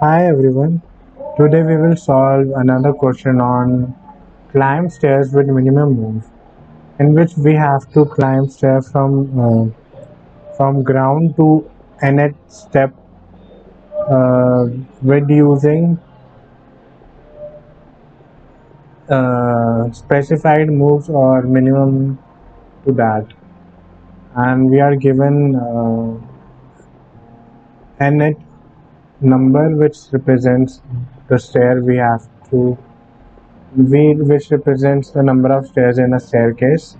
Hi everyone. Today we will solve another question on climb stairs with minimum move, in which we have to climb stairs from uh, from ground to nth step uh, with using uh, specified moves or minimum to that, and we are given uh, nth number which represents the stair we have to V which represents the number of stairs in a staircase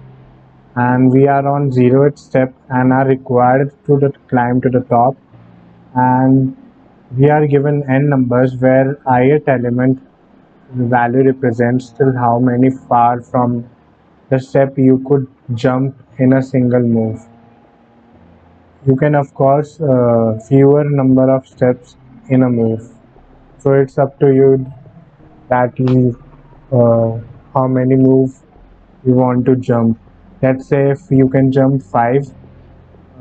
and we are on zeroth step and are required to the climb to the top and we are given n numbers where ith element value represents till how many far from the step you could jump in a single move. You can of course uh, fewer number of steps in a move. So it's up to you that you uh, how many move you want to jump. Let's say if you can jump five,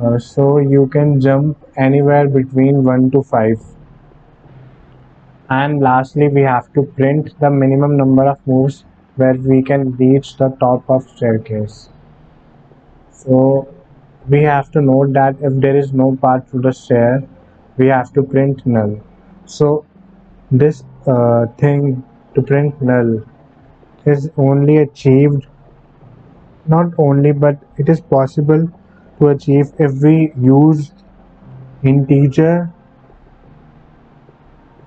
uh, so you can jump anywhere between one to five. And lastly, we have to print the minimum number of moves where we can reach the top of staircase. So we have to note that if there is no path to the stair, we have to print null. So this uh, thing to print null is only achieved not only but it is possible to achieve if we use integer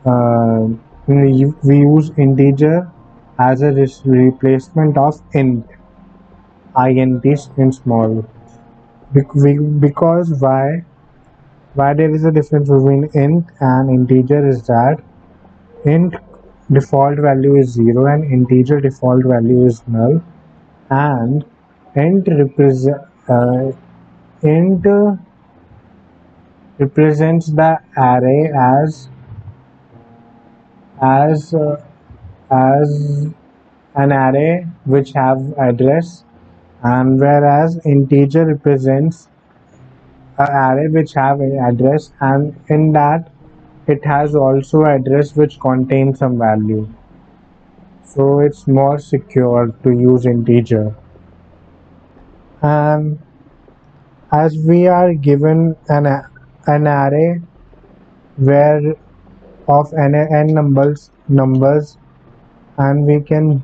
uh, we use integer as a replacement of int int in small because why why there is a difference between int and integer is that int default value is 0 and integer default value is null. And int represent uh, int represents the array as as uh, as an array which have address and whereas integer represents an array which have an address and in that it has also address which contains some value. So it's more secure to use integer. And as we are given an, an array where of n, n numbers numbers and we can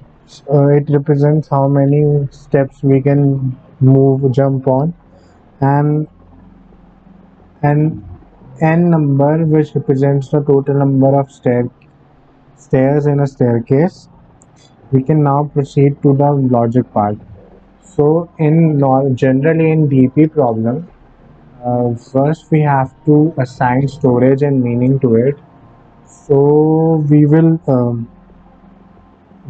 uh, it represents how many steps we can move jump on. And an n number which represents the total number of stair stairs in a staircase. We can now proceed to the logic part. So in generally in dp problem uh, first we have to assign storage and meaning to it. So we will um,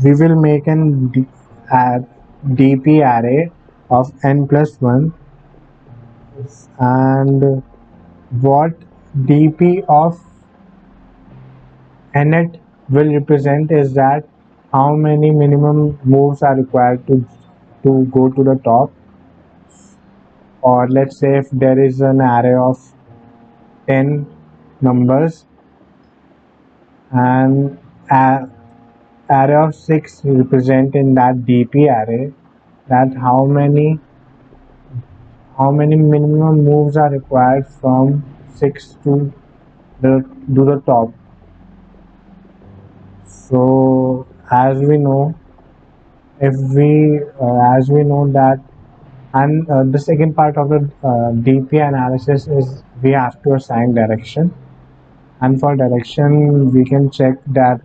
we will make an dp array of n plus 1 and what dp of nth will represent is that how many minimum moves are required to to go to the top. Or let's say if there is an array of 10 numbers and array of 6 represent in that dp array that how many how many minimum moves are required from 6 to the to the top? So as we know if we uh, as we know that and uh, the second part of the uh, dp analysis is we have to assign direction. And for direction we can check that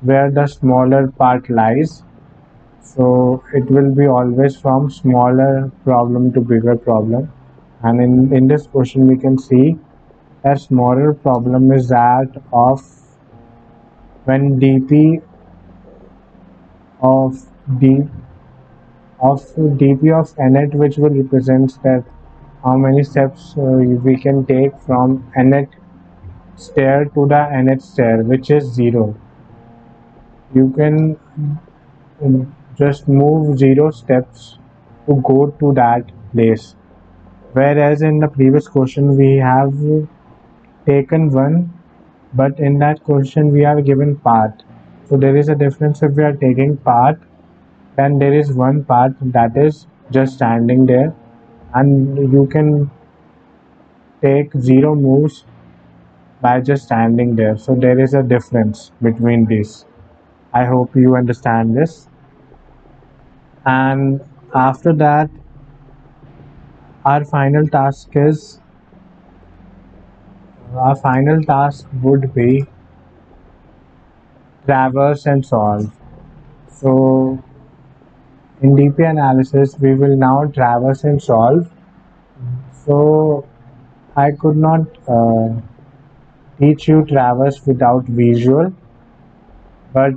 where the smaller part lies so it will be always from smaller problem to bigger problem. And in, in this question we can see a smaller problem is that of when dp of d of dp of nth which will represent that how many steps uh, we can take from nth stair to the nth stair which is 0 you can just move 0 steps to go to that place. Whereas in the previous question we have taken one but in that question we are given part. So there is a difference if we are taking part then there is one part that is just standing there. And you can take zero moves by just standing there. So there is a difference between these. I hope you understand this and after that our final task is our final task would be traverse and solve. So in dp analysis we will now traverse and solve. So i could not uh, teach you traverse without visual but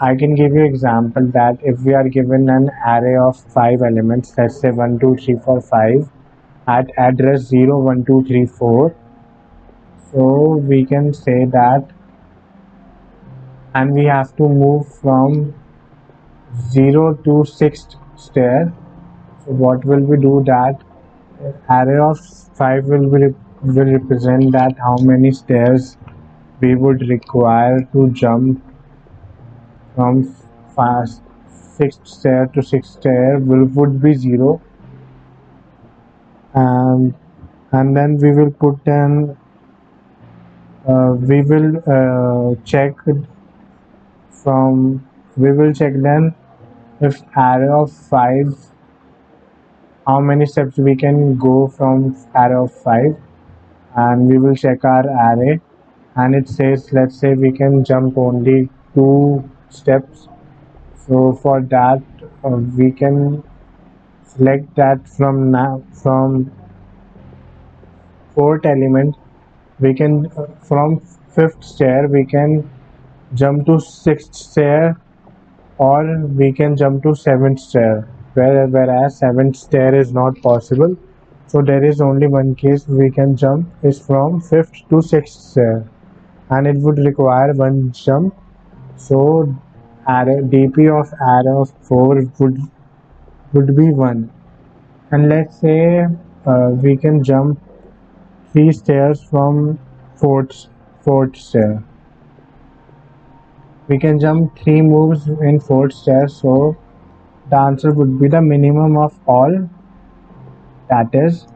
I can give you example that if we are given an array of five elements, let's say 1, 2, 3, 4, 5 at address 0, 1, 2, 3, 4. So we can say that and we have to move from 0 to 6th stair. So what will we do that array of 5 will, be, will represent that how many stairs we would require to jump from fast sixth stair to sixth stair will would be zero. And and then we will put in uh, we will uh, check from we will check then if array of five how many steps we can go from array of five. And we will check our array. And it says let's say we can jump only two steps. So for that uh, we can select that from now from fourth element. We can uh, from fifth stair we can jump to sixth stair or we can jump to seventh stair where, whereas seventh stair is not possible. So there is only one case we can jump is from fifth to sixth stair. And it would require one jump so dp of array of 4 would would be 1 and let's say uh, we can jump three stairs from fourth fourth stair. We can jump three moves in fourth stair so the answer would be the minimum of all. That is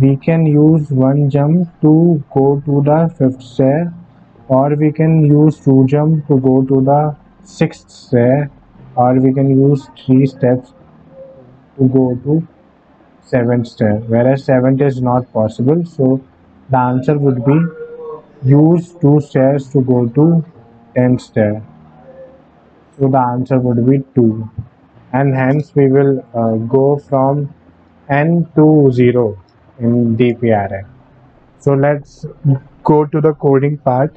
we can use one jump to go to the fifth stair or we can use two jump to go to the sixth stair. Or we can use three steps to go to seventh stair. Whereas seventh is not possible so the answer would be use two stairs to go to 10th stair. So the answer would be 2 and hence we will uh, go from n to 0 in dp array so let's go to the coding part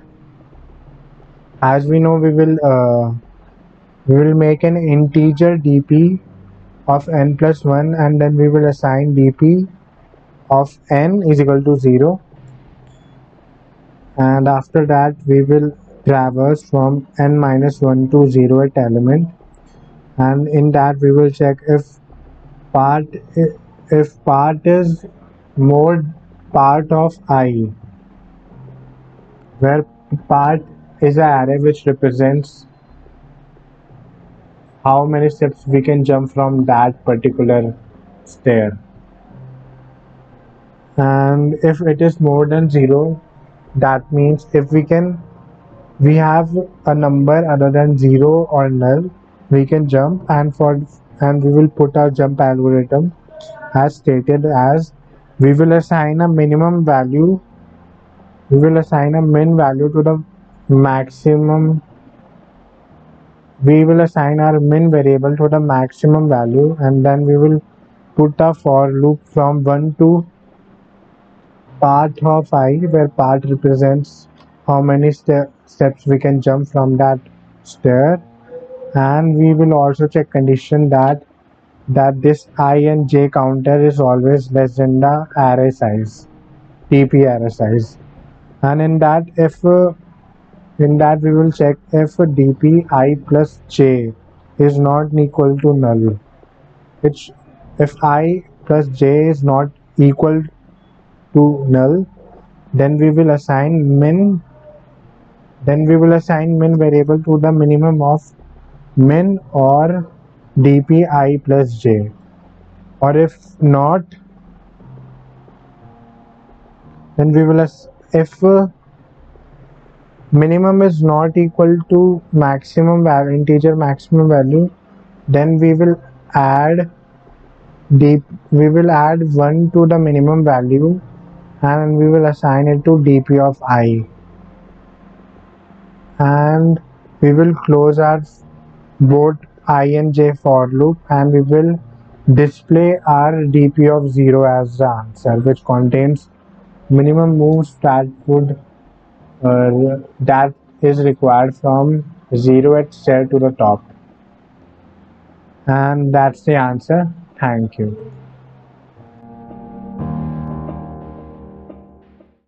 as we know we will uh, we will make an integer dp of n plus 1 and then we will assign dp of n is equal to 0 and after that we will traverse from n minus 1 to 0 at element. And in that we will check if part if part is more part of i where part is an array which represents how many steps we can jump from that particular stair. And if it is more than zero that means if we can we have a number other than zero or null we can jump and for and we will put our jump algorithm as stated as we will assign a minimum value we will assign a min value to the maximum we will assign our min variable to the maximum value and then we will put a for loop from 1 to part of i where part represents how many ste steps we can jump from that stair. And we will also check condition that that this i and j counter is always less than the array size dp array size. And in that if uh, in that we will check if dp i plus j is not equal to null. Which if i plus j is not equal to null then we will assign min then we will assign min variable to the minimum of min or dpi plus j. Or if not then we will if uh, minimum is not equal to maximum value integer maximum value then we will add deep we will add 1 to the minimum value and we will assign it to dp of i. And we will close our both i and j for loop and we will display our dp of 0 as the answer which contains minimum moves that would uh, that is required from 0 at stair to the top. And that's the answer. Thank you